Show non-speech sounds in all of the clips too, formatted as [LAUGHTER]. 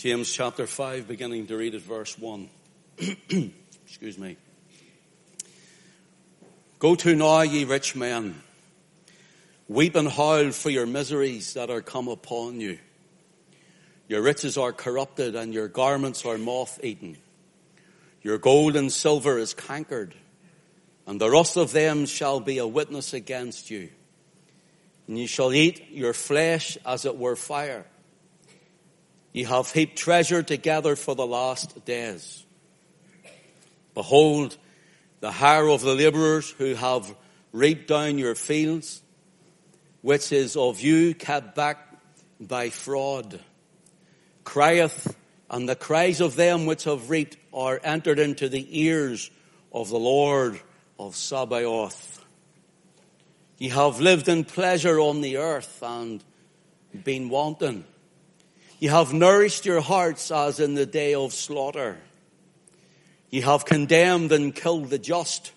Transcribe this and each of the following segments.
James chapter 5, beginning to read at verse 1. [CLEARS THROAT] Excuse me. Go to now, ye rich men. Weep and howl for your miseries that are come upon you. Your riches are corrupted and your garments are moth eaten. Your gold and silver is cankered and the rust of them shall be a witness against you. And you shall eat your flesh as it were fire. Ye have heaped treasure together for the last days. Behold, the hire of the laborers who have reaped down your fields, which is of you kept back by fraud, crieth, and the cries of them which have reaped are entered into the ears of the Lord of Sabaoth. Ye have lived in pleasure on the earth and been wanton. Ye have nourished your hearts as in the day of slaughter. Ye have condemned and killed the just,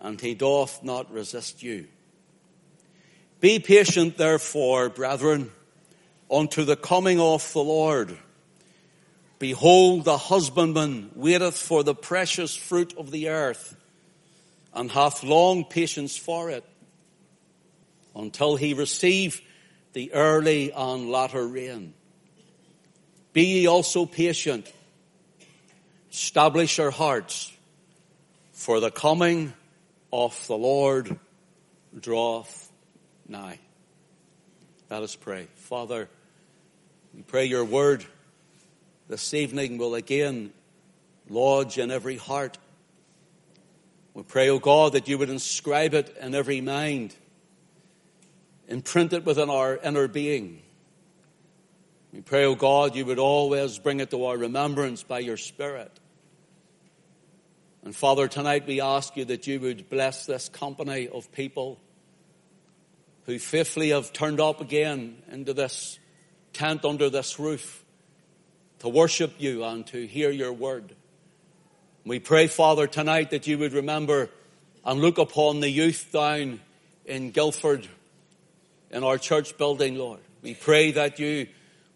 and he doth not resist you. Be patient, therefore, brethren, unto the coming of the Lord. Behold, the husbandman waiteth for the precious fruit of the earth, and hath long patience for it, until he receive the early and latter rain. Be ye also patient. Establish your hearts, for the coming of the Lord draweth nigh. Let us pray. Father, we pray your word this evening will again lodge in every heart. We pray, O oh God, that you would inscribe it in every mind imprint it within our inner being. We pray, O oh God, you would always bring it to our remembrance by your Spirit. And Father, tonight we ask you that you would bless this company of people who faithfully have turned up again into this tent under this roof to worship you and to hear your word. We pray, Father, tonight that you would remember and look upon the youth down in Guildford in our church building, Lord. We pray that you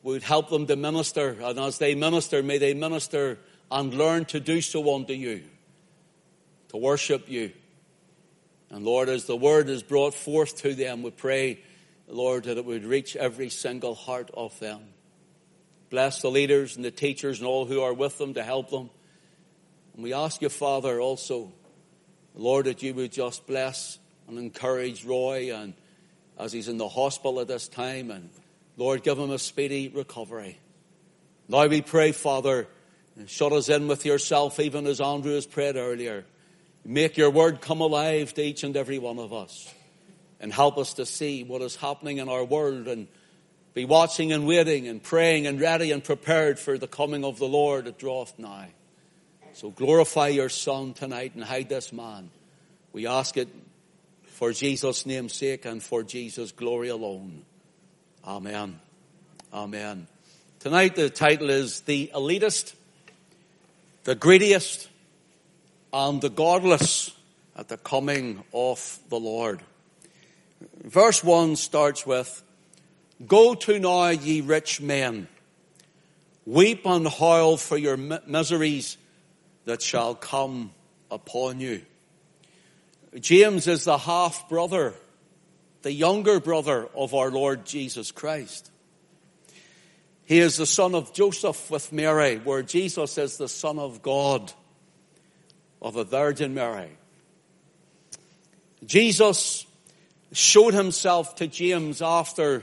would help them to minister, and as they minister, may they minister and learn to do so unto you, to worship you. And Lord, as the word is brought forth to them, we pray, Lord, that it would reach every single heart of them. Bless the leaders and the teachers and all who are with them to help them. And we ask you, Father, also, Lord, that you would just bless and encourage Roy and as he's in the hospital at this time. And Lord, give him a speedy recovery. Now we pray, Father, and shut us in with yourself, even as Andrew has prayed earlier. Make your word come alive to each and every one of us. And help us to see what is happening in our world and be watching and waiting and praying and ready and prepared for the coming of the Lord that draweth nigh. So glorify your Son tonight and hide this man. We ask it for Jesus' name's sake and for Jesus' glory alone. Amen. Amen. Tonight the title is The Elitist, the Greediest, and the Godless at the Coming of the Lord. Verse 1 starts with, Go to now, ye rich men, weep and howl for your miseries that shall come upon you. James is the half brother, the younger brother of our Lord Jesus Christ. He is the son of Joseph with Mary, where Jesus is the son of God, of a Virgin Mary. Jesus showed himself to James after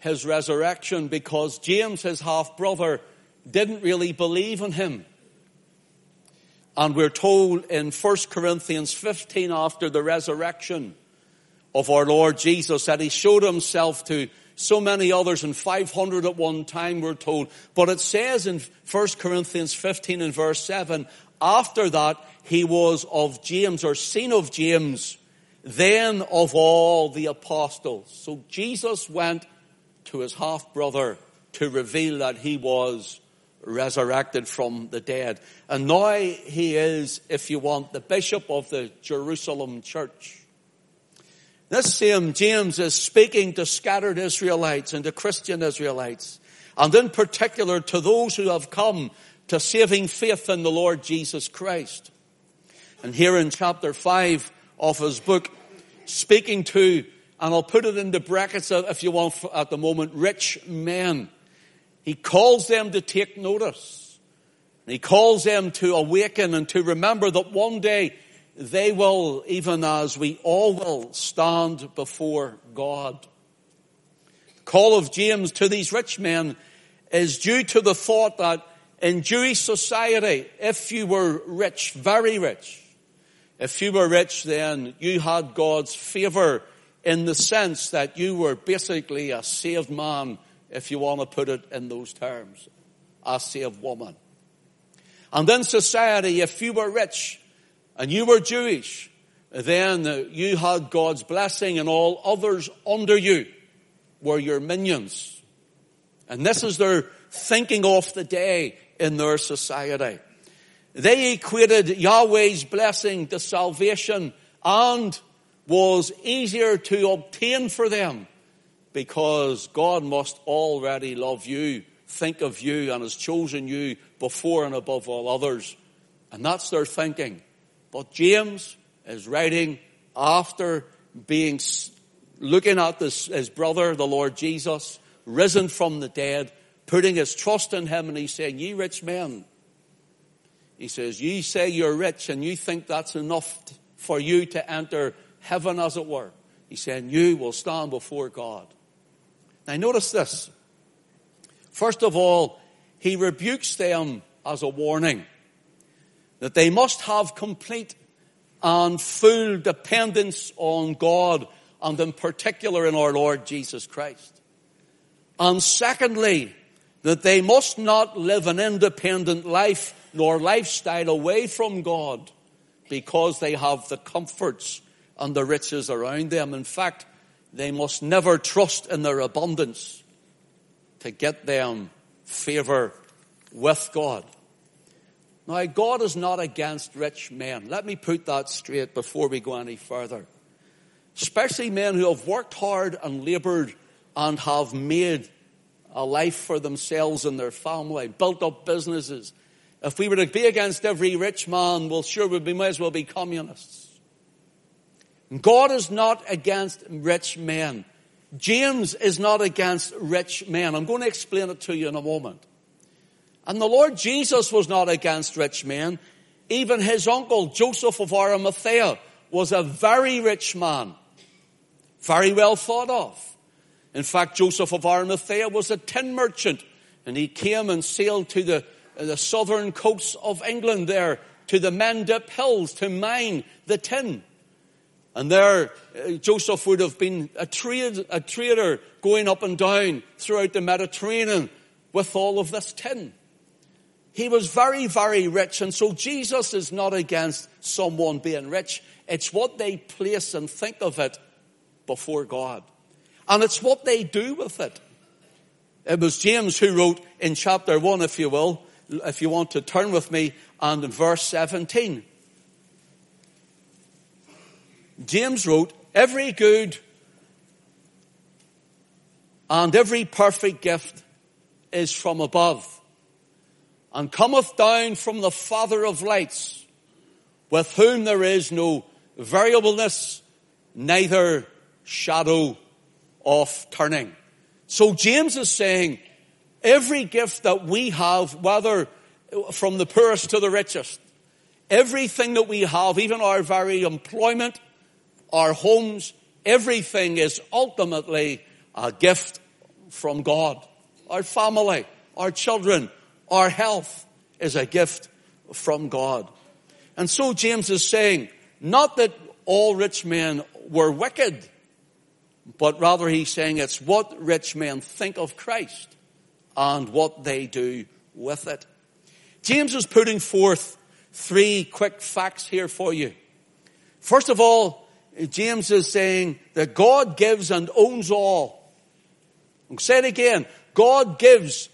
his resurrection because James, his half brother, didn't really believe in him. And we're told in 1 Corinthians 15 after the resurrection of our Lord Jesus that he showed himself to so many others and 500 at one time we're told. But it says in 1 Corinthians 15 and verse 7, after that he was of James or seen of James, then of all the apostles. So Jesus went to his half brother to reveal that he was resurrected from the dead. And now he is, if you want, the bishop of the Jerusalem church. This same James is speaking to scattered Israelites and to Christian Israelites. and in particular to those who have come to saving faith in the Lord Jesus Christ. And here in chapter 5 of his book, speaking to, and I'll put it into brackets if you want at the moment, rich men. He calls them to take notice. He calls them to awaken and to remember that one day they will, even as we all will, stand before God. The call of James to these rich men is due to the thought that in Jewish society, if you were rich, very rich, if you were rich, then you had God's favor in the sense that you were basically a saved man, if you want to put it in those terms, a saved woman. And in society, if you were rich and you were Jewish, then you had God's blessing and all others under you were your minions. And this is their thinking of the day in their society. They equated Yahweh's blessing to salvation and was easier to obtain for them because God must already love you, think of you, and has chosen you before and above all others. And that's their thinking. But James is writing after being, looking at this, his brother, the Lord Jesus, risen from the dead, putting his trust in him, and he's saying, ye rich men, he says, you say you're rich and you think that's enough for you to enter heaven as it were. He said, you will stand before God. Now notice this. First of all, he rebukes them as a warning that they must have complete and full dependence on God and in particular in our Lord Jesus Christ. And secondly, that they must not live an independent life nor lifestyle away from God because they have the comforts and the riches around them. In fact, they must never trust in their abundance to get them favor with God. Now, God is not against rich men. Let me put that straight before we go any further. Especially men who have worked hard and labored and have made a life for themselves and their family, built up businesses. If we were to be against every rich man, well, sure, we might as well be communists. God is not against rich men. James is not against rich men. I'm going to explain it to you in a moment. And the Lord Jesus was not against rich men. Even his uncle, Joseph of Arimathea, was a very rich man. Very well thought of. In fact, Joseph of Arimathea was a tin merchant and he came and sailed to the, the southern coasts of England there to the Mendip Hills to mine the tin. And there, uh, Joseph would have been a, trade, a trader going up and down throughout the Mediterranean with all of this tin. He was very, very rich. And so Jesus is not against someone being rich. It's what they place and think of it before God. And it's what they do with it. It was James who wrote in chapter 1, if you will, if you want to turn with me, and in verse 17. James wrote, Every good and every perfect gift is from above and cometh down from the Father of lights, with whom there is no variableness, neither shadow of turning. So James is saying, every gift that we have, whether from the poorest to the richest, everything that we have, even our very employment, our homes, everything is ultimately a gift from God. Our family, our children, our health is a gift from God. And so James is saying, not that all rich men were wicked, but rather he's saying it's what rich men think of Christ and what they do with it. James is putting forth three quick facts here for you. First of all, James is saying that God gives and owns all. I'll say it again. God gives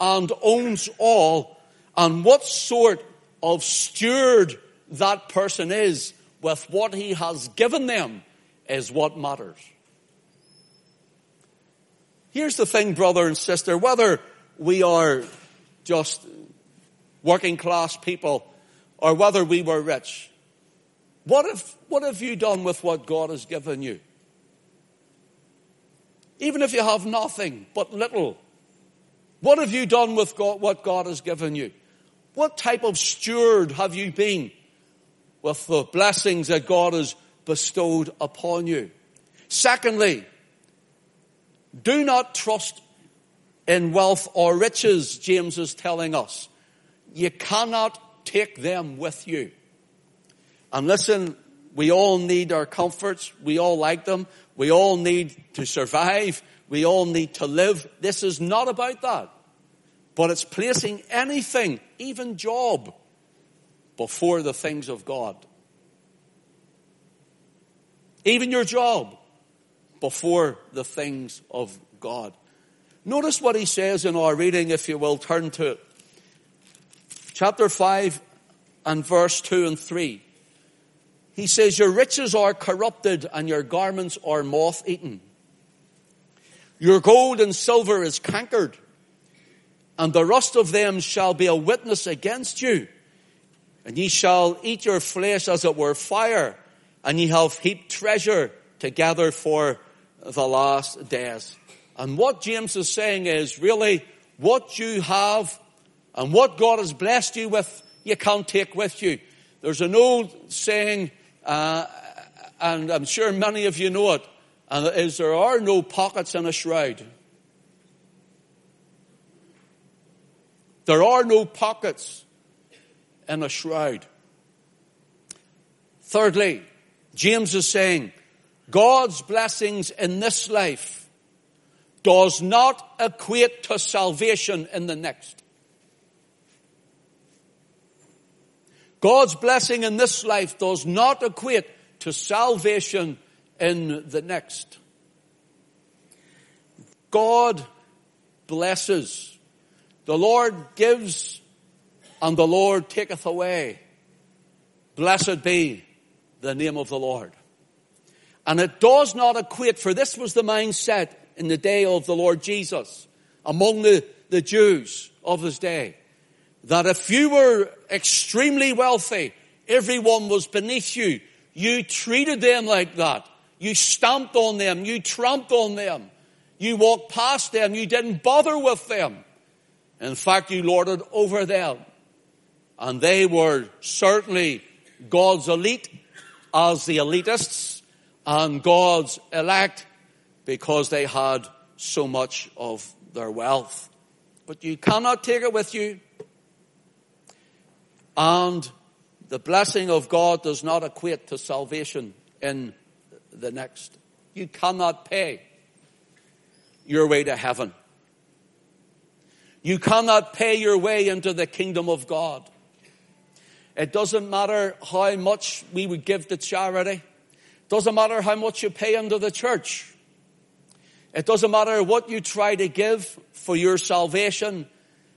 and owns all, and what sort of steward that person is with what he has given them is what matters. Here's the thing, brother and sister, whether we are just working class people or whether we were rich. What if, what have you done with what God has given you? Even if you have nothing but little, what have you done with God, what God has given you? What type of steward have you been with the blessings that God has bestowed upon you? Secondly, do not trust in wealth or riches, James is telling us. You cannot take them with you. And listen, we all need our comforts. We all like them. We all need to survive. We all need to live. This is not about that. But it's placing anything, even job, before the things of God. Even your job before the things of God. Notice what he says in our reading, if you will turn to it. Chapter 5 and verse 2 and 3. He says, Your riches are corrupted and your garments are moth eaten. Your gold and silver is cankered, and the rust of them shall be a witness against you. And ye shall eat your flesh as it were fire, and ye have heaped treasure together for the last days. And what James is saying is really what you have and what God has blessed you with, you can't take with you. There's an old saying, uh, and I'm sure many of you know it, and it is there are no pockets in a shroud. There are no pockets in a shroud. Thirdly, James is saying, God's blessings in this life does not equate to salvation in the next. God's blessing in this life does not equate to salvation in the next. God blesses. The Lord gives and the Lord taketh away. Blessed be the name of the Lord. And it does not equate, for this was the mindset in the day of the Lord Jesus among the, the Jews of his day. That if you were extremely wealthy, everyone was beneath you. You treated them like that. You stamped on them. You tramped on them. You walked past them. You didn't bother with them. In fact, you lorded over them. And they were certainly God's elite as the elitists and God's elect because they had so much of their wealth. But you cannot take it with you. And the blessing of God does not equate to salvation in the next. You cannot pay your way to heaven. You cannot pay your way into the kingdom of God. It doesn't matter how much we would give to charity. It Doesn't matter how much you pay into the church. It doesn't matter what you try to give for your salvation.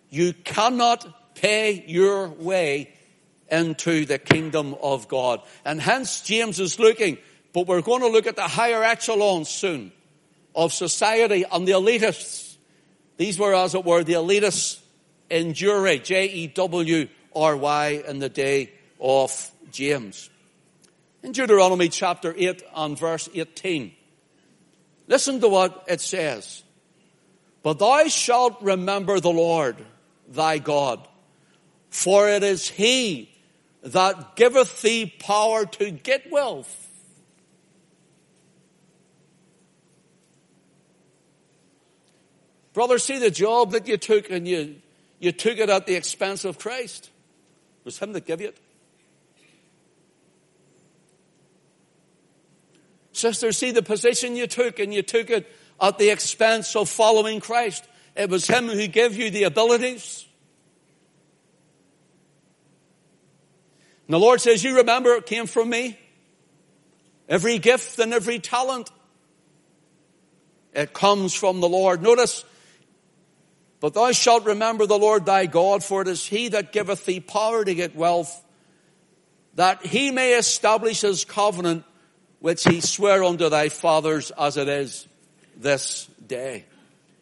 You cannot pay your way into the kingdom of God. And hence James is looking, but we're going to look at the higher echelons soon of society and the elitists. These were, as it were, the elitists in Jewry, J-E-W-R-Y in the day of James in Deuteronomy chapter 8 and verse 18. Listen to what it says. But thou shalt remember the Lord thy God, for it is he that giveth thee power to get wealth. Brother, see the job that you took and you, you took it at the expense of Christ. It was him that gave you it. Sister, see the position you took and you took it at the expense of following Christ. It was Him who gave you the abilities. And the Lord says, you remember it came from me. Every gift and every talent. It comes from the Lord. Notice, but thou shalt remember the Lord thy God, for it is he that giveth thee power to get wealth, that he may establish his covenant which he sware unto thy fathers as it is this day.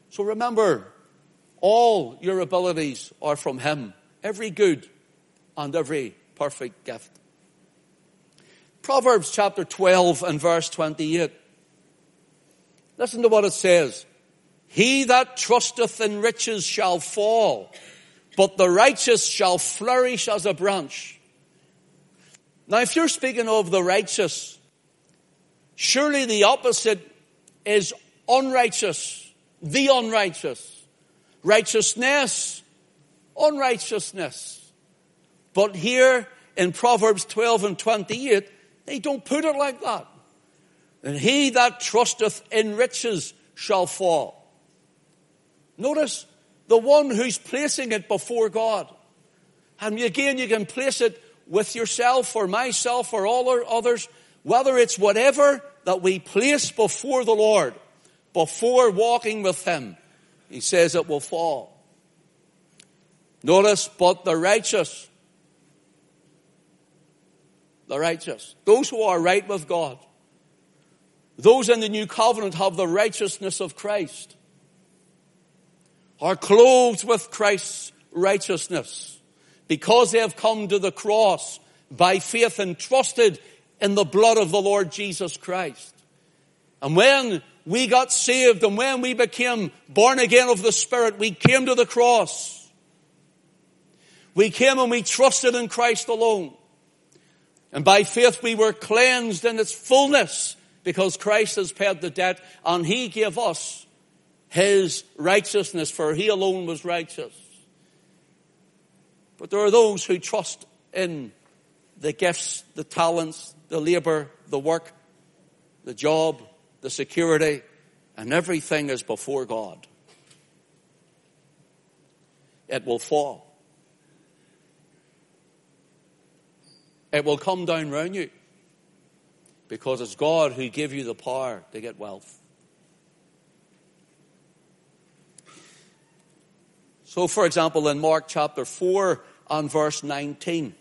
So remember, All your abilities are from Him. Every good and every perfect gift. Proverbs chapter 12 and verse 28. Listen to what it says. He that trusteth in riches shall fall, but the righteous shall flourish as a branch. Now if you're speaking of the righteous, surely the opposite is unrighteous, the unrighteous. Righteousness, unrighteousness. But here in Proverbs 12 and 28, they don't put it like that. And he that trusteth in riches shall fall. Notice the one who's placing it before God. And again, you can place it with yourself or myself or all our others, whether it's whatever that we place before the Lord, before walking with Him. He says it will fall. Notice, but the righteous the righteous, those who are right with God. Those in the new covenant have the righteousness of Christ, are clothed with Christ's righteousness because they have come to the cross by faith and trusted in the blood of the Lord Jesus Christ. And when we got saved and when we became born again of the Spirit, we came to the cross. We came and we trusted in Christ alone. And by faith we were cleansed in its fullness because Christ has paid the debt and He gave us His righteousness for He alone was righteous. But there are those who trust in the gifts, the talents, the labor, the work, the job, the security, and everything is before God. It will fall. It will come down round you. Because it's God who gave you the power to get wealth. So, for example, in Mark chapter 4 and verse 19, I'm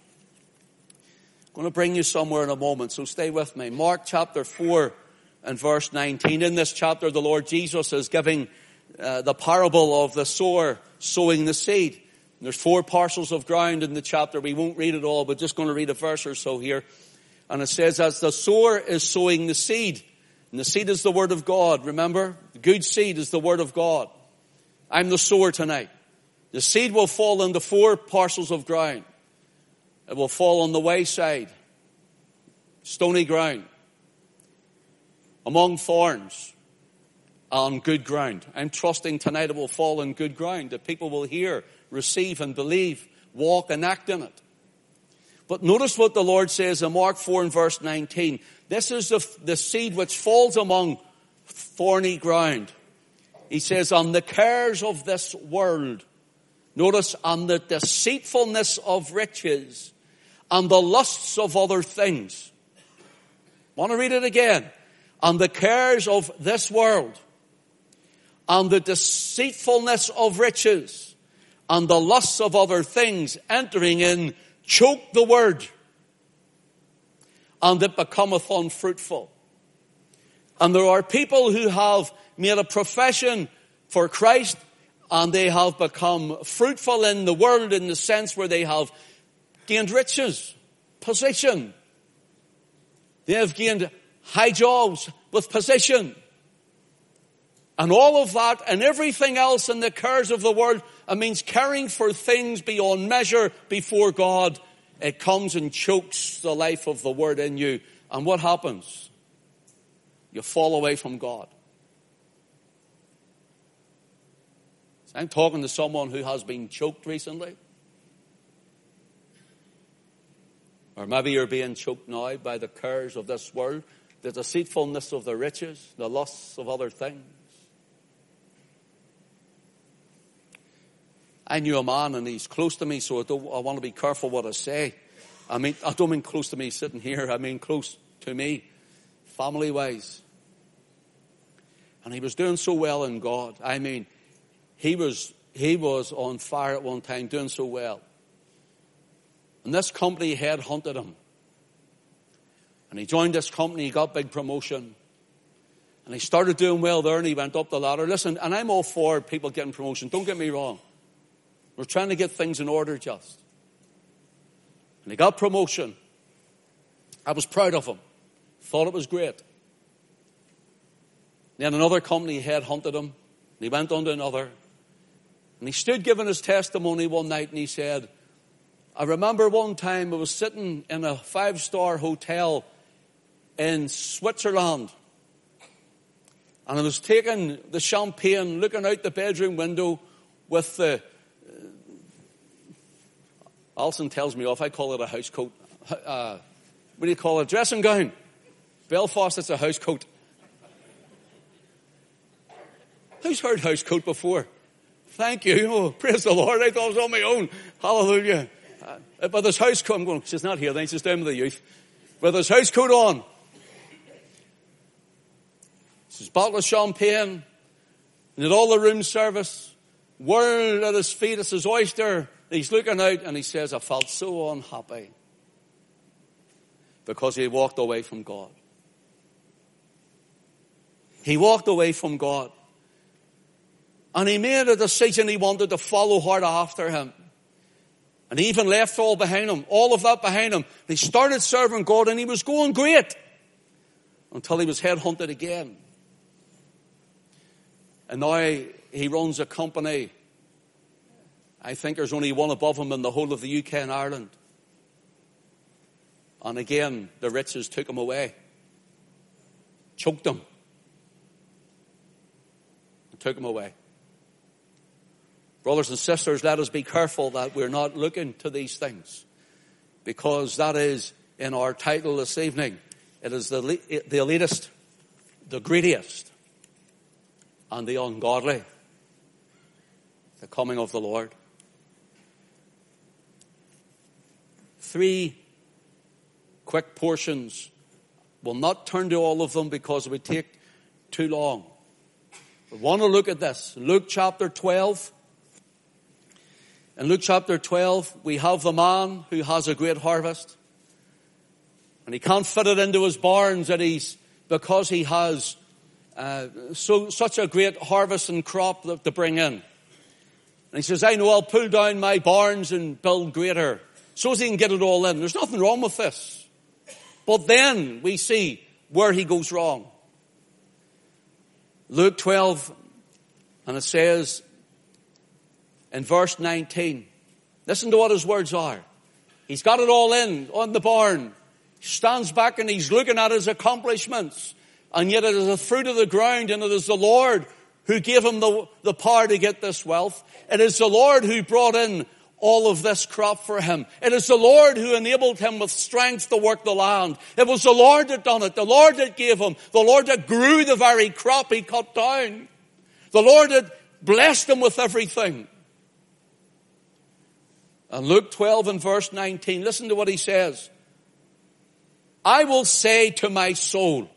going to bring you somewhere in a moment, so stay with me. Mark chapter 4 and verse 19. In this chapter, the Lord Jesus is giving uh, the parable of the sower sowing the seed. There's four parcels of ground in the chapter. We won't read it all, but just going to read a verse or so here. And it says, as the sower is sowing the seed, and the seed is the word of God, remember? The good seed is the word of God. I'm the sower tonight. The seed will fall into four parcels of ground. It will fall on the wayside, stony ground, among thorns, on good ground. I'm trusting tonight it will fall on good ground, that people will hear receive and believe, walk and act in it. But notice what the Lord says in Mark 4 and verse 19. This is the, the seed which falls among thorny ground. He says, on the cares of this world. Notice, on the deceitfulness of riches and the lusts of other things. Want to read it again? On the cares of this world and the deceitfulness of riches and the lusts of other things entering in choke the word and it becometh unfruitful. And there are people who have made a profession for Christ and they have become fruitful in the world in the sense where they have gained riches, position. They have gained high jobs with position. And all of that and everything else in the cares of the world it means caring for things beyond measure before God. It comes and chokes the life of the word in you. And what happens? You fall away from God. I'm talking to someone who has been choked recently. Or maybe you're being choked now by the cares of this world, the deceitfulness of the riches, the lusts of other things. I knew a man and he's close to me, so I, don't, I want to be careful what I say. I mean, I don't mean close to me sitting here. I mean close to me, family wise. And he was doing so well in God. I mean, he was, he was on fire at one time, doing so well. And this company had hunted him. And he joined this company, he got big promotion. And he started doing well there and he went up the ladder. Listen, and I'm all for people getting promotion. Don't get me wrong. We're trying to get things in order just. And he got promotion. I was proud of him. Thought it was great. Then another company headhunted him. And he went on to another. And he stood giving his testimony one night and he said, I remember one time I was sitting in a five star hotel in Switzerland. And I was taking the champagne, looking out the bedroom window with the. Alison tells me off, I call it a house coat. Uh, what do you call it? Dressing gown. Belfast, it's a house coat. Who's heard house coat before? Thank you. Oh, praise the Lord. I thought it was on my own. Hallelujah. Uh, but there's house coat. I'm going, she's not here then. She's down with the youth. But there's house coat on. His bottle of champagne. And at all the room service. World at his feet. It's his oyster. He's looking out and he says, I felt so unhappy. Because he walked away from God. He walked away from God. And he made a decision he wanted to follow hard after him. And he even left all behind him, all of that behind him. He started serving God and he was going great until he was headhunted again. And now he runs a company. I think there's only one above him in the whole of the UK and Ireland. And again, the riches took him away, choked him, and took him away. Brothers and sisters, let us be careful that we're not looking to these things because that is in our title this evening. It is the, the elitist, the greediest, and the ungodly. The coming of the Lord. Three quick portions. We'll not turn to all of them because it would take too long. We want to look at this. Luke chapter 12 in Luke chapter 12, we have the man who has a great harvest. And he can't fit it into his barns and he's, because he has uh, so, such a great harvest and crop to bring in. And he says, I know I'll pull down my barns and build greater so as he can get it all in. There's nothing wrong with this. But then we see where he goes wrong. Luke 12, and it says, in verse 19. Listen to what his words are. He's got it all in on the barn. He stands back and he's looking at his accomplishments. And yet it is the fruit of the ground and it is the Lord who gave him the, the power to get this wealth. It is the Lord who brought in all of this crop for him. It is the Lord who enabled him with strength to work the land. It was the Lord that done it. The Lord that gave him. The Lord that grew the very crop he cut down. The Lord that blessed him with everything. And Luke 12 and verse 19, listen to what he says. I will say to my soul,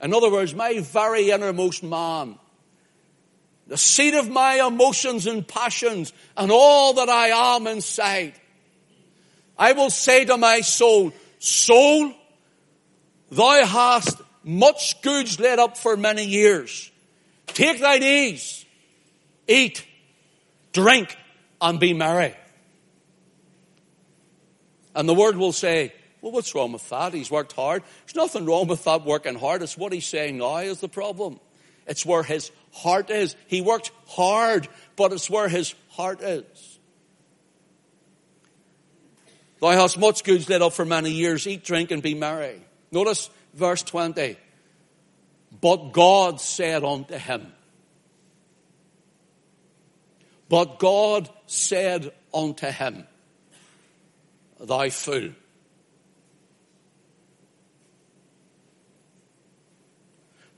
in other words, my very innermost man, the seat of my emotions and passions and all that I am inside, I will say to my soul, soul, thou hast much goods laid up for many years. Take thine ease, eat, drink, and be merry. And the word will say, well, what's wrong with that? He's worked hard. There's nothing wrong with that working hard. It's what he's saying now is the problem. It's where his heart is. He worked hard, but it's where his heart is. Thou hast much goods laid up for many years. Eat, drink, and be merry. Notice verse 20. But God said unto him, but God said unto him, Thy fool.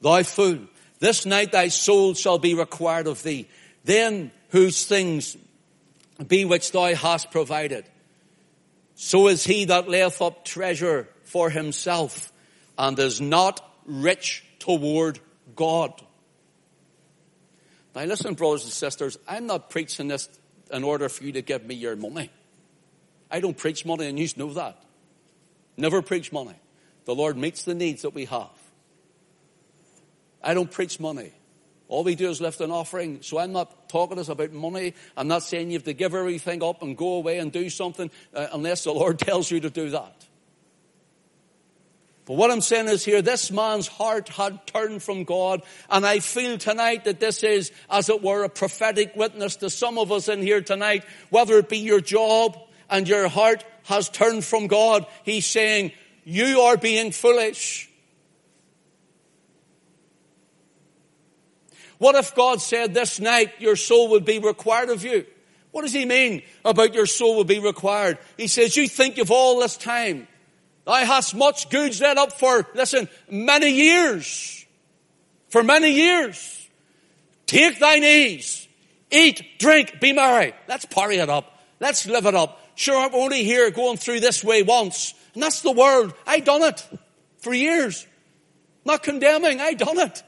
Thy fool, this night thy soul shall be required of thee. Then whose things be which thou hast provided. So is he that layeth up treasure for himself and is not rich toward God. Now listen, brothers and sisters, I'm not preaching this in order for you to give me your money. I don't preach money and you know that. Never preach money. The Lord meets the needs that we have. I don't preach money. All we do is lift an offering. So I'm not talking to us about money. I'm not saying you have to give everything up and go away and do something uh, unless the [LAUGHS] Lord tells you to do that. But what I'm saying is here, this man's heart had turned from God, and I feel tonight that this is, as it were, a prophetic witness to some of us in here tonight, whether it be your job and your heart has turned from God. He's saying, you are being foolish. What if God said this night your soul would be required of you? What does he mean about your soul will be required? He says, you think you've all this time. Thou hast much goods laid up for, listen, many years. For many years. Take thine ease. Eat, drink, be merry. Let's party it up. Let's live it up. Sure, I'm only here going through this way once. And that's the world. I done it for years. Not condemning, I done it.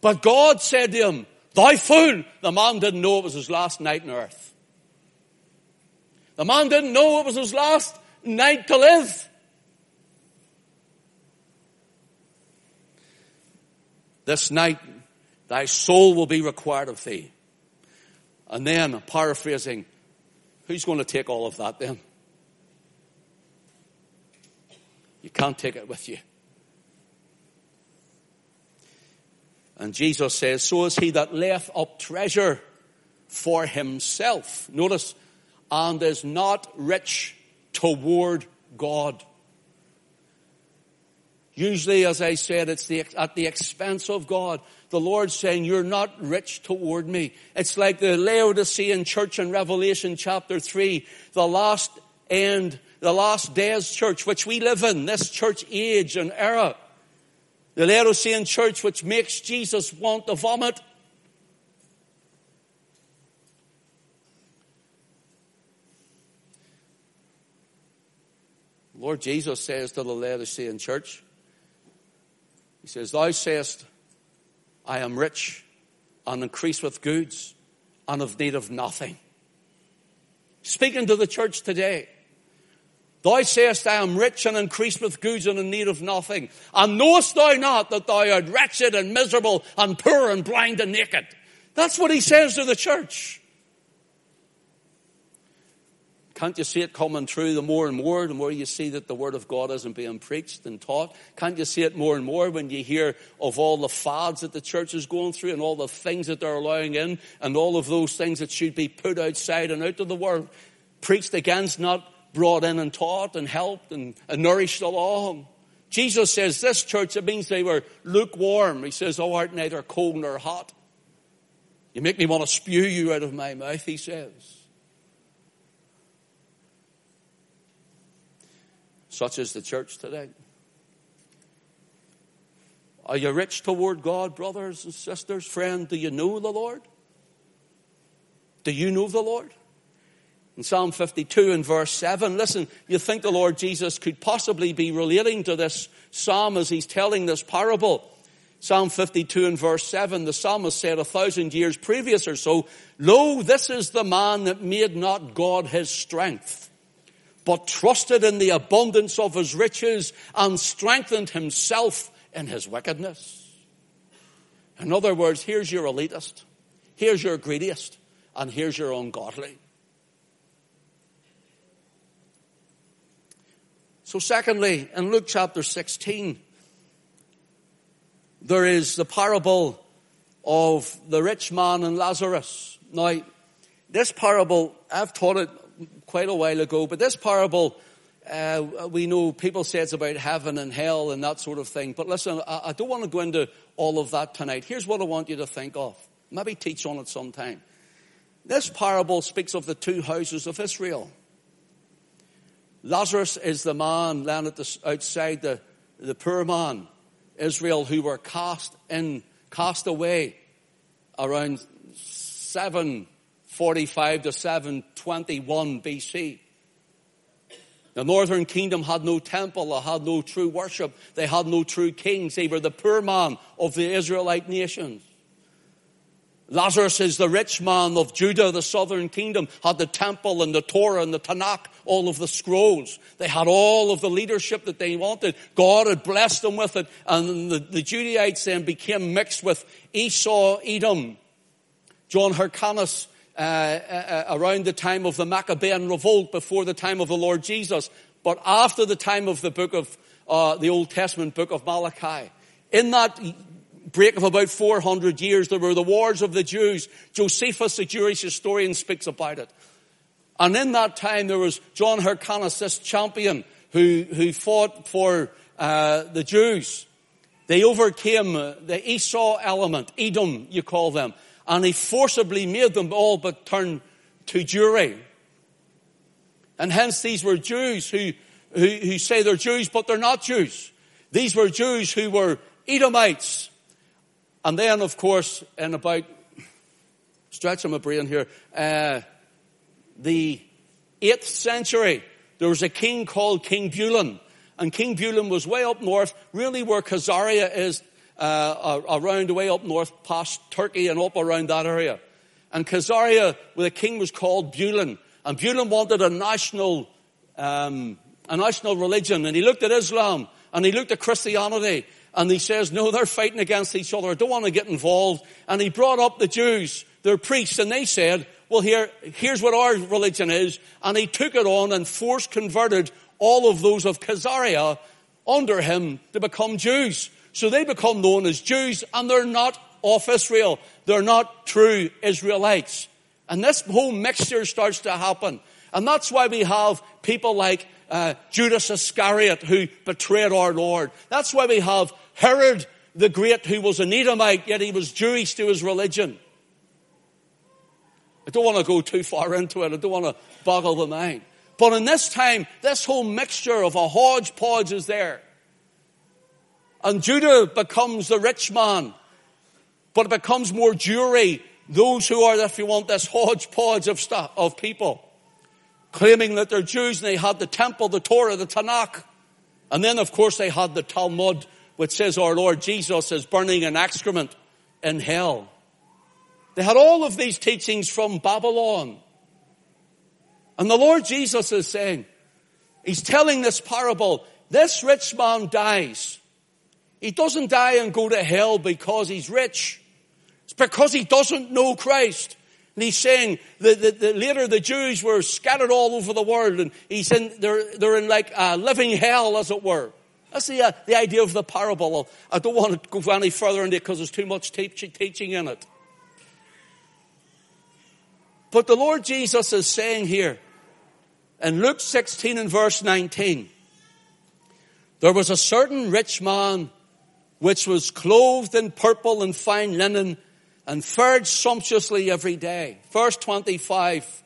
But God said to him, Thou fool! The man didn't know it was his last night on earth. The man didn't know it was his last night to live. This night, thy soul will be required of thee. And then, paraphrasing, who's going to take all of that then? You can't take it with you. And Jesus says, so is he that layeth up treasure for himself. Notice, and is not rich toward God. Usually, as I said, it's the, at the expense of God. The Lord's saying, you're not rich toward me. It's like the Laodicean church in Revelation chapter 3, the last end, the last days church, which we live in, this church age and era. The Laodicean church which makes Jesus want to vomit. Lord Jesus says to the Laodicean church, He says, Thou sayest, I am rich and increase with goods and of need of nothing. Speaking to the church today, Thou sayest, I am rich and increased with goods and in need of nothing. And knowest thou not that thou art wretched and miserable and poor and blind and naked? That's what he says to the church. Can't you see it coming true the more and more, the more you see that the Word of God isn't being preached and taught? Can't you see it more and more when you hear of all the fads that the church is going through and all the things that they're allowing in and all of those things that should be put outside and out of the world? Preached against, not brought in and taught and helped and, and nourished along. Jesus says this church, it means they were lukewarm. He says, Oh, art neither cold nor hot. You make me want to spew you out of my mouth, he says. Such is the church today. Are you rich toward God, brothers and sisters? Friend, do you know the Lord? Do you know the Lord? In Psalm 52 and verse 7, listen, you think the Lord Jesus could possibly be relating to this psalm as he's telling this parable. Psalm 52 and verse 7, the psalmist said a thousand years previous or so, Lo, this is the man that made not God his strength, but trusted in the abundance of his riches and strengthened himself in his wickedness. In other words, here's your elitist, here's your greediest, and here's your ungodly. So secondly, in Luke chapter 16, there is the parable of the rich man and Lazarus. Now, this parable, I've taught it quite a while ago, but this parable, uh, we know people say it's about heaven and hell and that sort of thing. But listen, I, I don't want to go into all of that tonight. Here's what I want you to think of. Maybe teach on it sometime. This parable speaks of the two houses of Israel. Lazarus is the man landed outside the, the poor man, Israel, who were cast in, cast away around 745 to 721 BC. The northern kingdom had no temple, they had no true worship, they had no true kings, they were the poor man of the Israelite nations. Lazarus is the rich man of Judah, the southern kingdom, had the temple and the Torah and the Tanakh all of the scrolls. They had all of the leadership that they wanted. God had blessed them with it. And the, the Judaites then became mixed with Esau, Edom, John Hyrcanus, uh, uh, around the time of the Maccabean revolt before the time of the Lord Jesus, but after the time of the book of uh, the Old Testament book of Malachi. In that break of about 400 years, there were the wars of the Jews. Josephus, the Jewish historian, speaks about it. And in that time, there was John Hyrcanus, this champion who, who fought for uh, the Jews. They overcame the Esau element, Edom, you call them, and he forcibly made them all but turn to Jewry. And hence these were Jews who, who, who say they're Jews, but they're not Jews. These were Jews who were Edomites. And then, of course, in about, stretching my brain here, uh, the 8th century, there was a king called King Bulan. And King Bulan was way up north, really where Khazaria is, uh, around way up north past Turkey and up around that area. And Khazaria, where the king was called Bulan. And Bulan wanted a national, um, a national religion. And he looked at Islam and he looked at Christianity and he says, no, they're fighting against each other. I don't want to get involved. And he brought up the Jews, their priests, and they said, well, here, here's what our religion is. And he took it on and force converted all of those of Khazaria under him to become Jews. So they become known as Jews and they're not of Israel. They're not true Israelites. And this whole mixture starts to happen. And that's why we have people like uh, Judas Iscariot who betrayed our Lord. That's why we have Herod the Great who was an Edomite, yet he was Jewish to his religion. I don't want to go too far into it. I don't want to boggle the mind. But in this time, this whole mixture of a hodgepodge is there. And Judah becomes the rich man, but it becomes more Jewry. Those who are, if you want, this hodgepodge of stuff, of people, claiming that they're Jews and they had the temple, the Torah, the Tanakh. And then, of course, they had the Talmud, which says our Lord Jesus is burning an excrement in hell. They had all of these teachings from Babylon. And the Lord Jesus is saying, He's telling this parable, this rich man dies. He doesn't die and go to hell because he's rich. It's because he doesn't know Christ. And he's saying that, that, that, later the Jews were scattered all over the world and he's in, they're, they're in like a living hell as it were. That's the, uh, the idea of the parable. I don't want to go any further into it because there's too much teaching in it. But the Lord Jesus is saying here in Luke 16 and verse 19, there was a certain rich man which was clothed in purple and fine linen and fared sumptuously every day. Verse 25.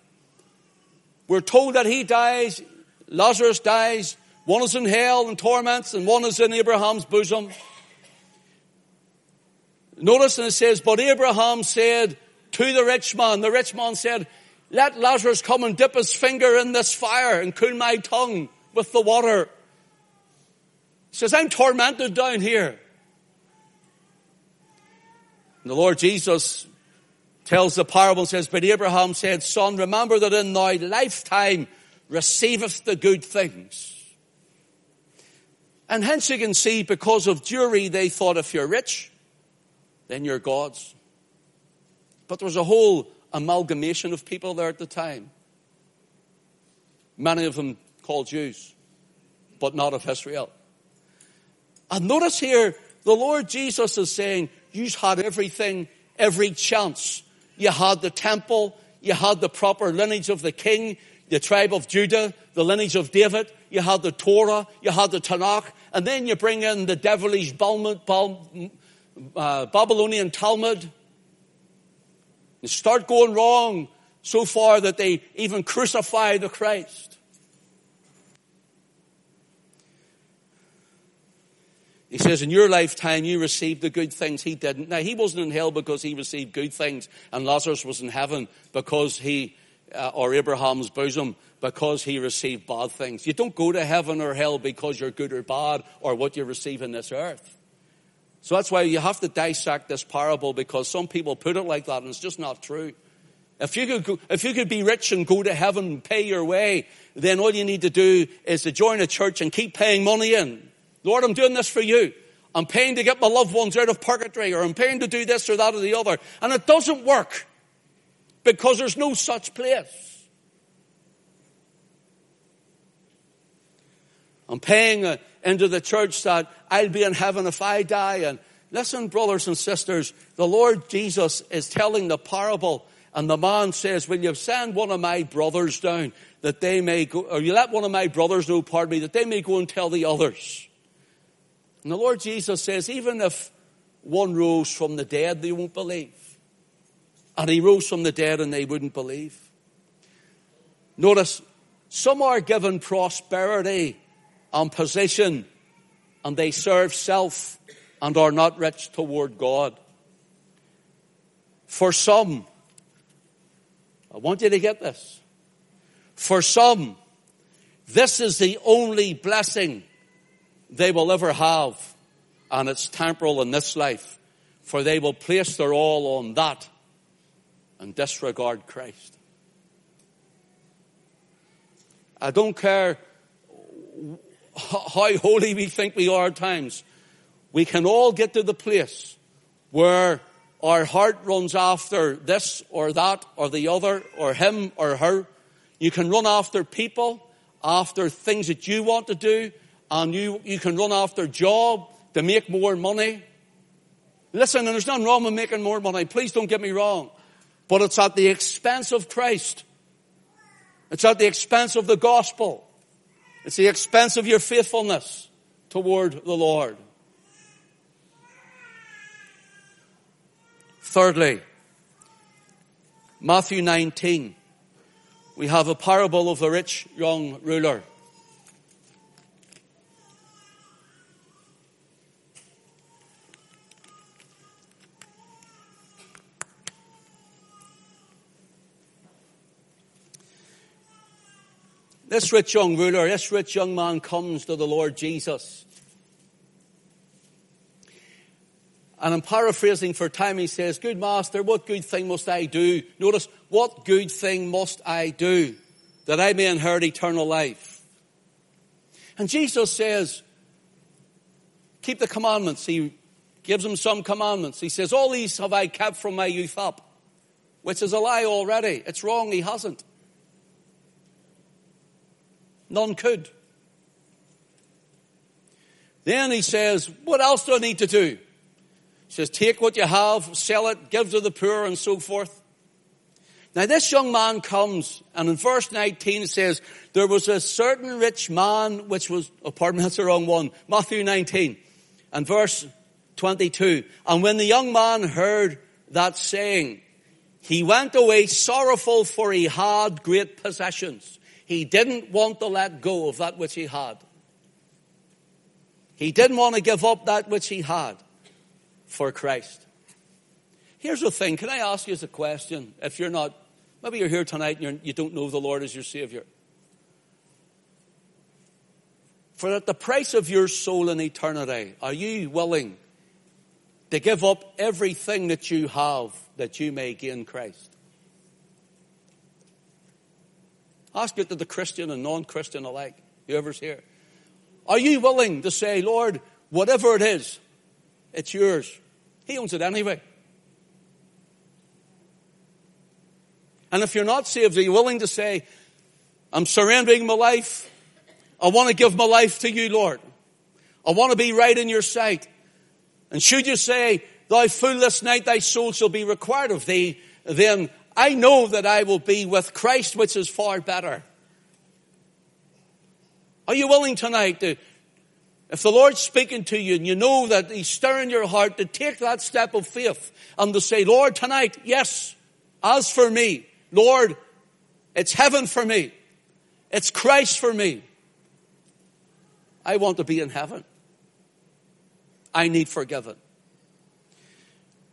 We're told that he dies, Lazarus dies, one is in hell and torments and one is in Abraham's bosom. Notice and it says, but Abraham said to the rich man, the rich man said, let Lazarus come and dip his finger in this fire and cool my tongue with the water. He says, I'm tormented down here. And the Lord Jesus tells the parable and says, But Abraham said, Son, remember that in thy lifetime receiveth the good things. And hence you can see, because of Jewry, they thought if you're rich, then you're God's. But there was a whole amalgamation of people there at the time. Many of them called Jews, but not of Israel. And notice here, the Lord Jesus is saying, you had everything, every chance. You had the temple, you had the proper lineage of the king, the tribe of Judah, the lineage of David, you had the Torah, you had the Tanakh, and then you bring in the devilish uh, Babylonian Talmud. You start going wrong so far that they even crucify the Christ. He says, in your lifetime, you received the good things he didn't. Now, he wasn't in hell because he received good things, and Lazarus was in heaven because he, uh, or Abraham's bosom, because he received bad things. You don't go to heaven or hell because you're good or bad or what you receive in this earth. So that's why you have to dissect this parable because some people put it like that and it's just not true. If you could, if you could be rich and go to heaven and pay your way, then all you need to do is to join a church and keep paying money in. Lord, I'm doing this for you. I'm paying to get my loved ones out of purgatory, or I'm paying to do this or that or the other. And it doesn't work because there's no such place. I'm paying uh, into the church that I'll be in heaven if I die. And listen, brothers and sisters, the Lord Jesus is telling the parable and the man says, will you send one of my brothers down that they may go, or you let one of my brothers know, pardon me, that they may go and tell the others. And the Lord Jesus says, even if one rose from the dead, they won't believe. And he rose from the dead and they wouldn't believe. Notice, some are given prosperity and position and they serve self and are not rich toward God. For some, I want you to get this. For some, this is the only blessing they will ever have, and it's temporal in this life, for they will place their all on that and disregard Christ. I don't care how holy we think we are at times. We can all get to the place where our heart runs after this or that or the other or him or her. You can run after people, after things that you want to do, and you, you can run after job to make more money. Listen, and there's nothing wrong with making more money. Please don't get me wrong. But it's at the expense of Christ. It's at the expense of the gospel. It's the expense of your faithfulness toward the Lord. Thirdly, Matthew 19. We have a parable of the rich young ruler. This rich young ruler, this rich young man comes to the Lord Jesus. And I'm paraphrasing for time, he says, Good master, what good thing must I do? Notice, what good thing must I do that I may inherit eternal life? And Jesus says, Keep the commandments. He gives him some commandments. He says, All these have I kept from my youth up, which is a lie already. It's wrong, he hasn't. None could. Then he says, what else do I need to do? He says, take what you have, sell it, give to the poor and so forth. Now this young man comes and in verse 19 it says, there was a certain rich man which was, oh pardon me, [LAUGHS] that's the wrong one. Matthew 19 and verse 22. And when the young man heard that saying, he went away sorrowful for he had great possessions. He didn't want to let go of that which he had. He didn't want to give up that which he had for Christ. Here's the thing. Can I ask you as a question? If you're not, maybe you're here tonight and you do not know the Lord as your Savior. For at the price of your soul in eternity, are you willing to give up everything that you have that you may gain Christ? Ask it to the Christian and non-Christian alike, whoever's here. Are you willing to say, Lord, whatever it is, it's yours. He owns it anyway. And if you're not saved, are you willing to say, I'm surrendering my life. I want to give my life to you, Lord. I want to be right in your sight. And should you say, Thou fool, this night thy soul shall be required of thee, then I know that I will be with Christ, which is far better. Are you willing tonight to, if the Lord's speaking to you and you know that He's stirring your heart to take that step of faith and to say, Lord, tonight, yes, as for me, Lord, it's heaven for me. It's Christ for me. I want to be in heaven. I need forgiven.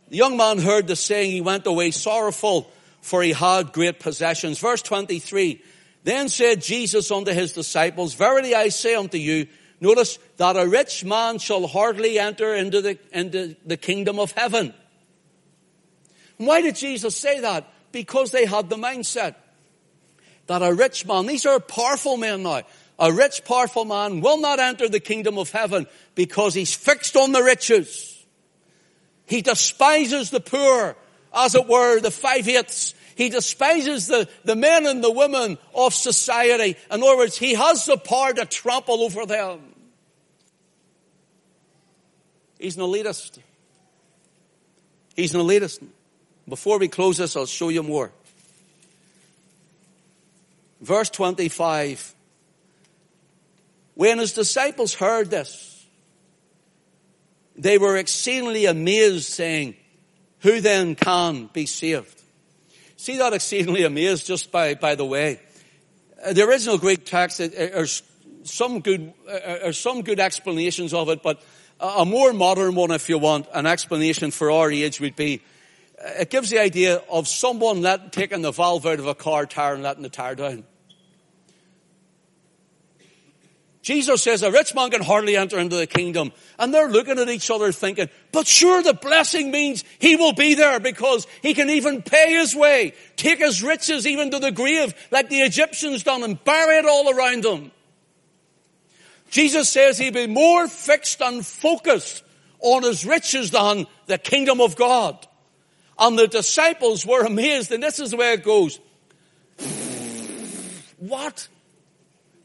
The young man heard the saying, he went away sorrowful for he had great possessions. Verse 23, then said Jesus unto his disciples, Verily I say unto you, notice that a rich man shall hardly enter into the, into the kingdom of heaven. why did Jesus say that? because they had the mindset that a rich man, these are powerful men now, a rich, powerful man will not enter the kingdom of heaven because he's fixed on the riches. He despises the poor, as it were, the five-eighths. He despises the, the men and the women of society. In other words, he has the power to trample over them. He's an elitist. He's an elitist. Before we close this, I'll show you more. Verse 25. When his disciples heard this, they were exceedingly amazed saying, who then can be saved? See that exceedingly amazed just by, by the way. Uh, the original Greek text, there's some good, uh, uh some good explanations of it, but a more modern one, if you want, an explanation for our age would be, it gives the idea of someone let, taking the valve out of a car tire and letting the tire down. Jesus says a rich man can hardly enter into the kingdom. And they're looking at each other thinking, but sure the blessing means he will be there because he can even pay his way, take his riches even to the grave like the Egyptians done and bury it all around them. Jesus says he'd be more fixed and focused on his riches than the kingdom of God. And the disciples were amazed and this is the way it goes. What?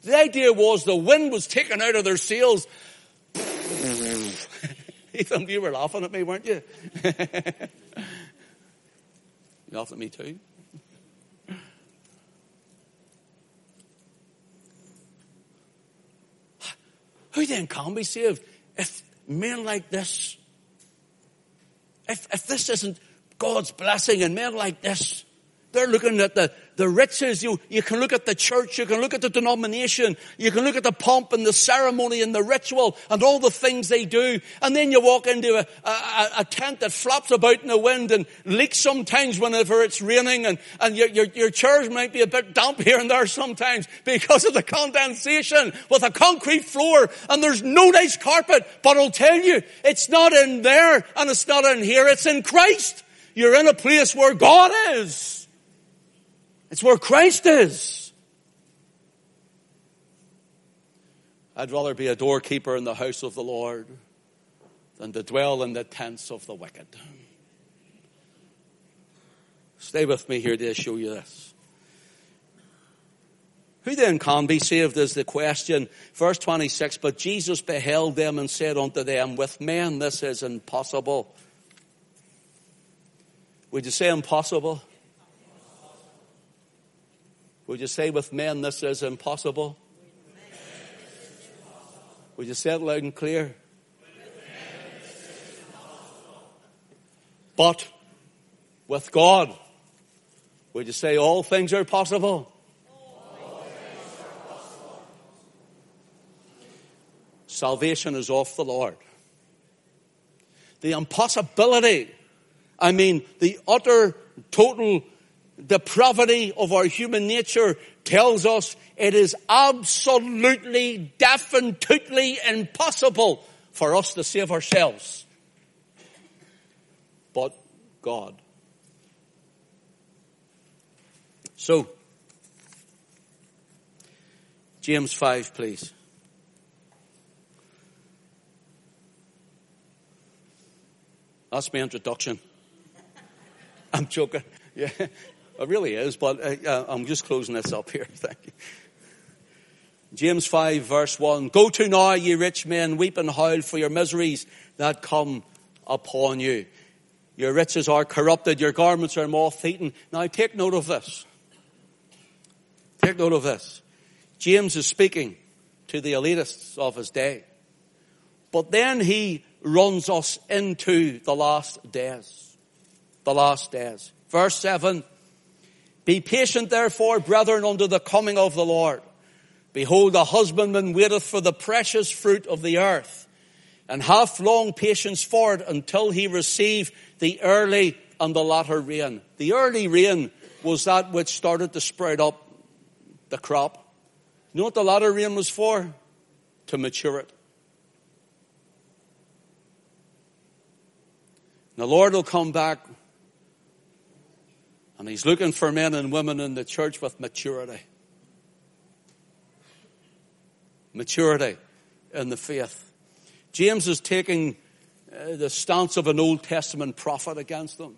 The idea was the wind was taken out of their sails. [LAUGHS] Ethan, you were laughing at me, weren't you? [LAUGHS] you laughed at me too. [SIGHS] Who then can be saved if men like this, if, if this isn't God's blessing and men like this, they're looking at the, the riches. You, you can look at the church, you can look at the denomination, you can look at the pomp and the ceremony and the ritual and all the things they do. And then you walk into a, a, a tent that flaps about in the wind and leaks sometimes whenever it's raining and, and your, your, your might be a bit damp here and there sometimes because of the condensation with a concrete floor and there's no nice carpet. But I'll tell you, it's not in there and it's not in here, it's in Christ. You're in a place where God is. It's where Christ is. I'd rather be a doorkeeper in the house of the Lord than to dwell in the tents of the wicked. Stay with me here to show you this. Who then can be saved is the question. Verse 26, but Jesus beheld them and said unto them, with men this is impossible. Would you say impossible? Would you say with men this is impossible? Would you say it loud and clear? But with God, would you say all things are possible? Salvation is of the Lord. The impossibility, I mean, the utter, total depravity of our human nature tells us it is absolutely, definitely impossible for us to save ourselves. But God. So, James 5, please. That's my introduction. [LAUGHS] I'm joking. Yeah. It really is, but uh, uh, I'm just closing this up here. [LAUGHS] Thank you. James 5 verse 1. Go to now, ye rich men, weep and howl for your miseries that come upon you. Your riches are corrupted, your garments are moth-eaten. Now take note of this. Take note of this. James is speaking to the elitists of his day. But then he runs us into the last days. The last days. Verse 7. Be patient therefore, brethren, unto the coming of the Lord. Behold, the husbandman waiteth for the precious fruit of the earth, and hath long patience for it until he receive the early and the latter rain. The early rain was that which started to sprout up the crop. You know what the latter rain was for? To mature it. The Lord will come back And he's looking for men and women in the church with maturity. Maturity in the faith. James is taking uh, the stance of an Old Testament prophet against them.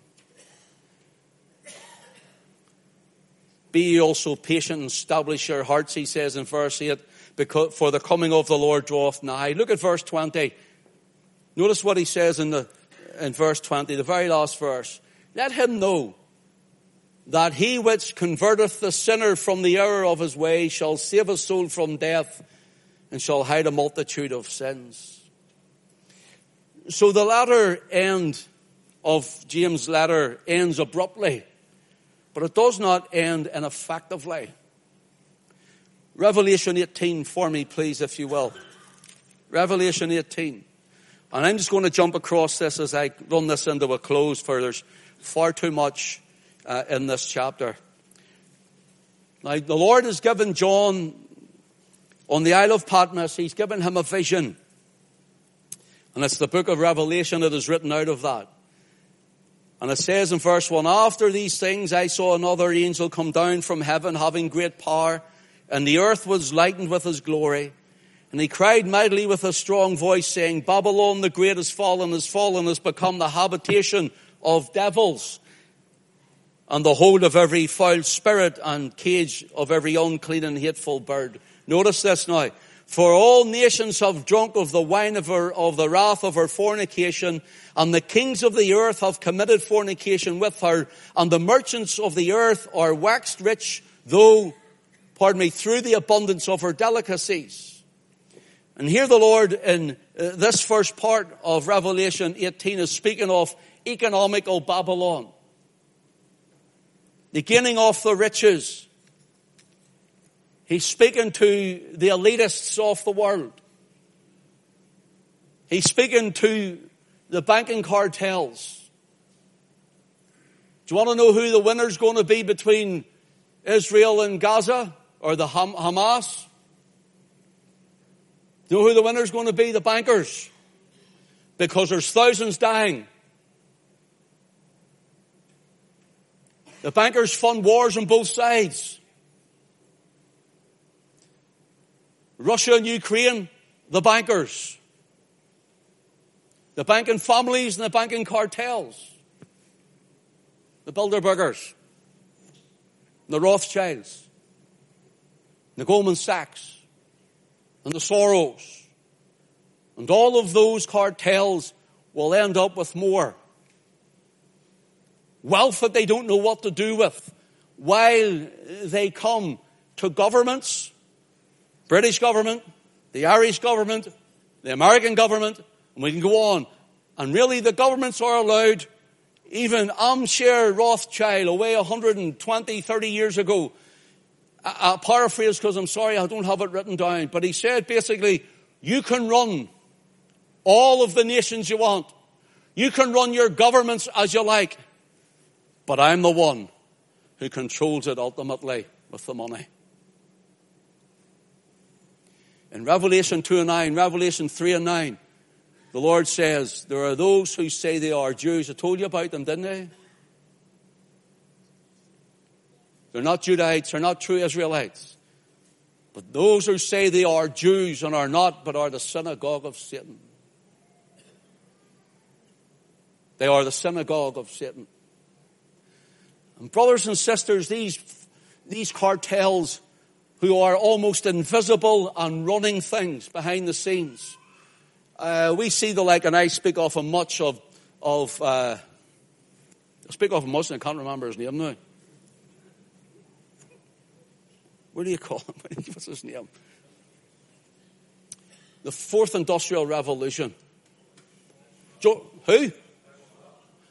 Be ye also patient and establish your hearts, he says in verse 8, because for the coming of the Lord draweth nigh. Look at verse 20. Notice what he says in the, in verse 20, the very last verse. Let him know that he which converteth the sinner from the error of his way shall save his soul from death and shall hide a multitude of sins. So the latter end of James' letter ends abruptly, but it does not end ineffectively. Revelation 18 for me, please, if you will. Revelation 18. And I'm just going to jump across this as I run this into a close for there's far too much uh, in this chapter. Now, the Lord has given John on the Isle of Patmos, he's given him a vision. And it's the book of Revelation that is written out of that. And it says in verse 1, After these things I saw another angel come down from heaven having great power, and the earth was lightened with his glory. And he cried mightily with a strong voice saying, Babylon the great has fallen, has fallen, has become the habitation of devils and the hold of every foul spirit and cage of every unclean and hateful bird. Notice this now. For all nations have drunk of the wine of, her, of the wrath of her fornication, and the kings of the earth have committed fornication with her, and the merchants of the earth are waxed rich, though, pardon me, through the abundance of her delicacies. And here the Lord in uh, this first part of Revelation 18 is speaking of economical Babylon. The gaining of the riches. He's speaking to the elitists of the world. He's speaking to the banking cartels. Do you want to know who the winner's going to be between Israel and Gaza or the Ham- Hamas? Do you know who the winner's going to be? The bankers. Because there's thousands dying. The bankers fund wars on both sides. Russia and Ukraine, the bankers. The banking families and the banking cartels. The Bilderbergers. The Rothschilds. The Goldman Sachs. And the Soros. And all of those cartels will end up with more wealth that they don't know what to do with, while they come to governments, British government, the Irish government, the American government, and we can go on. And really the governments are allowed, even Amschel Rothschild away 120, 30 years ago, I, paraphrase because I'm sorry I don't have it written down, but he said basically, you can run all of the nations you want. You can run your governments as you like. But I'm the one who controls it ultimately with the money. In Revelation 2 and 9, Revelation 3 and 9, the Lord says, there are those who say they are Jews. I told you about them, didn't I? They're not Judahites, they're not true Israelites. But those who say they are Jews and are not, but are the synagogue of Satan. They are the synagogue of Satan. And brothers and sisters, these, these cartels who are almost invisible and running things behind the scenes. Uh, we see the like, and I speak often much of, of uh, I speak often much, and I can't remember his name now. What do you call him? [LAUGHS] What's his name? The fourth industrial revolution. Who?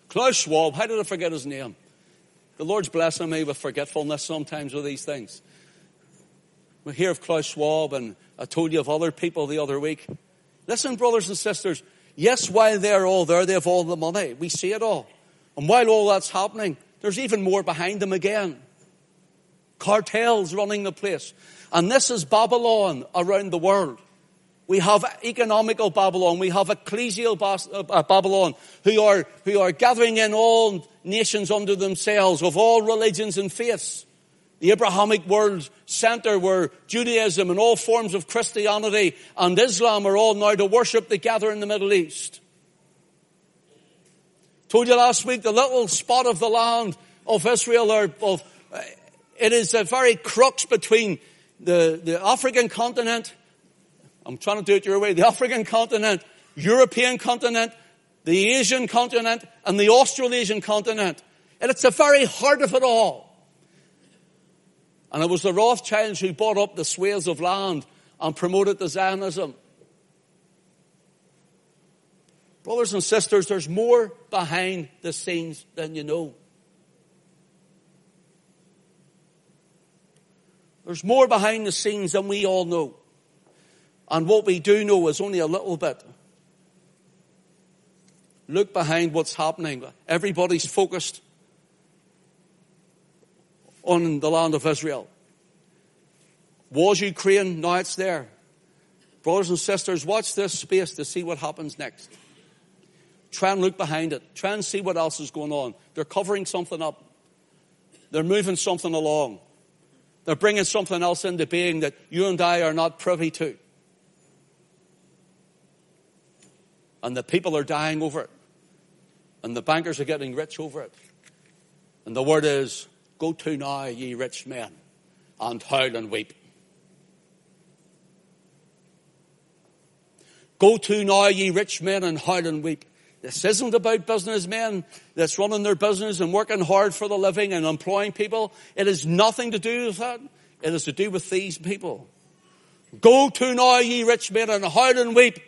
Klaus Schwab. How did I forget his name? The Lord's blessing me with forgetfulness sometimes with these things. We hear of Klaus Schwab and I told you of other people the other week. Listen, brothers and sisters, yes, while they're all there, they have all the money. We see it all. And while all that's happening, there's even more behind them again. Cartels running the place. And this is Babylon around the world. We have economical Babylon. We have ecclesial uh, Babylon who are, who are gathering in all nations under themselves of all religions and faiths. The Abrahamic world center where Judaism and all forms of Christianity and Islam are all now to worship together in the Middle East. Told you last week the little spot of the land of Israel or of, uh, it is a very crux between the, the African continent. I'm trying to do it your way. The African continent, European continent, the Asian continent, and the Australasian continent. And it's the very heart of it all. And it was the Rothschilds who bought up the swathes of land and promoted the Zionism. Brothers and sisters, there's more behind the scenes than you know. There's more behind the scenes than we all know. And what we do know is only a little bit. Look behind what's happening. Everybody's focused on the land of Israel. Was Ukraine, now it's there. Brothers and sisters, watch this space to see what happens next. Try and look behind it. Try and see what else is going on. They're covering something up. They're moving something along. They're bringing something else into being that you and I are not privy to. And the people are dying over it. And the bankers are getting rich over it. And the word is, Go to now, ye rich men, and howl and weep. Go to now, ye rich men, and howl and weep. This isn't about businessmen that's running their business and working hard for the living and employing people. It has nothing to do with that. It is to do with these people. Go to now, ye rich men, and howl and weep.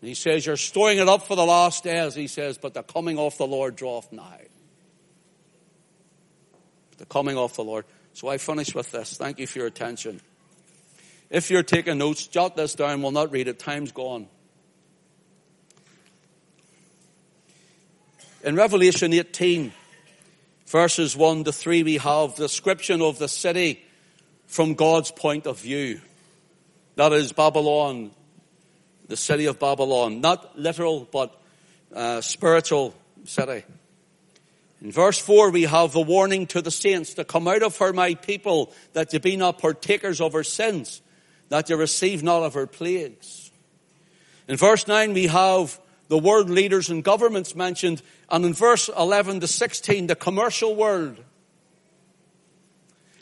And he says, you're storing it up for the last days. He says, but the coming of the Lord draweth nigh the coming of the Lord. So I finish with this. Thank you for your attention. If you're taking notes, jot this down. We'll not read it. Time's gone. In Revelation 18, verses 1 to 3, we have the description of the city from God's point of view. That is Babylon, the city of Babylon. Not literal, but uh, spiritual city. In verse 4 we have the warning to the saints to come out of her, my people, that you be not partakers of her sins, that you receive not of her plagues. In verse 9 we have the world leaders and governments mentioned, and in verse 11 to 16 the commercial world.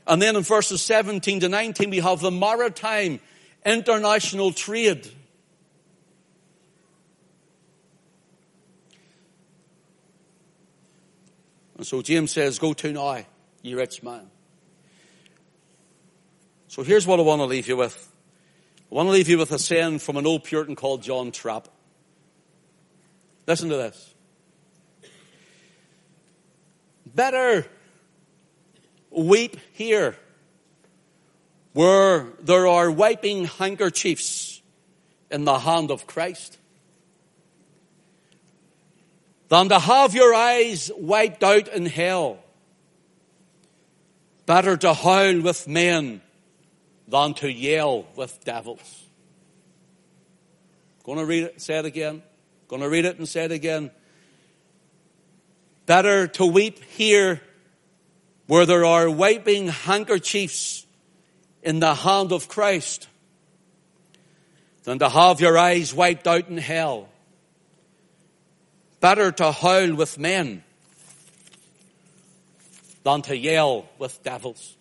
And then in verses 17 to 19 we have the maritime international trade. And so James says, go to now, ye rich man. So here's what I want to leave you with. I want to leave you with a saying from an old Puritan called John Trapp. Listen to this. Better weep here where there are wiping handkerchiefs in the hand of Christ than to have your eyes wiped out in hell. Better to howl with men than to yell with devils. Going to read it, say it again. Going to read it and say it again. Better to weep here where there are wiping handkerchiefs in the hand of Christ than to have your eyes wiped out in hell. Better to howl with men than to yell with devils.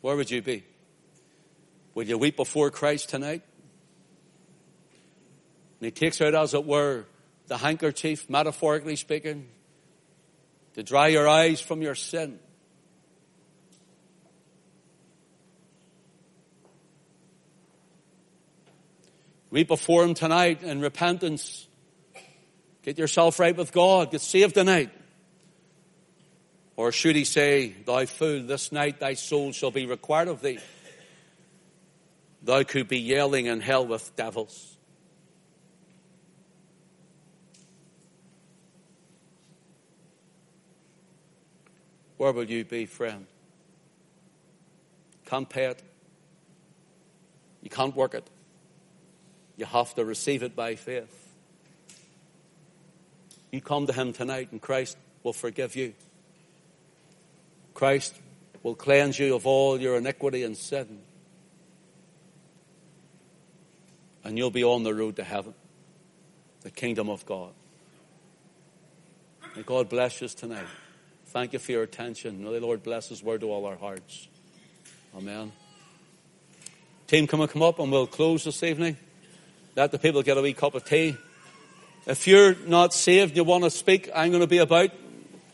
Where would you be? Will you weep before Christ tonight? And he takes out, as it were, the handkerchief, metaphorically speaking, to dry your eyes from your sin. Weep before Him tonight in repentance. Get yourself right with God. Get saved tonight. Or should He say, Thou fool, this night thy soul shall be required of thee. Thou could be yelling in hell with devils. Where will you be, friend? Can't pay it. You can't work it. You have to receive it by faith. You come to Him tonight and Christ will forgive you. Christ will cleanse you of all your iniquity and sin. And you'll be on the road to heaven, the kingdom of God. May God bless you tonight. Thank you for your attention. May the Lord bless His word to all our hearts. Amen. Team, come and come up and we'll close this evening. Let the people get a wee cup of tea. If you're not saved and you want to speak, I'm going to be about.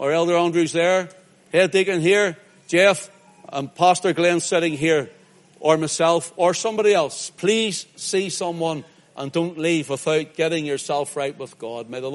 Our Elder Andrew's there. Head Deacon here. Jeff and Pastor Glenn sitting here. Or myself or somebody else. Please see someone and don't leave without getting yourself right with God. May the Lord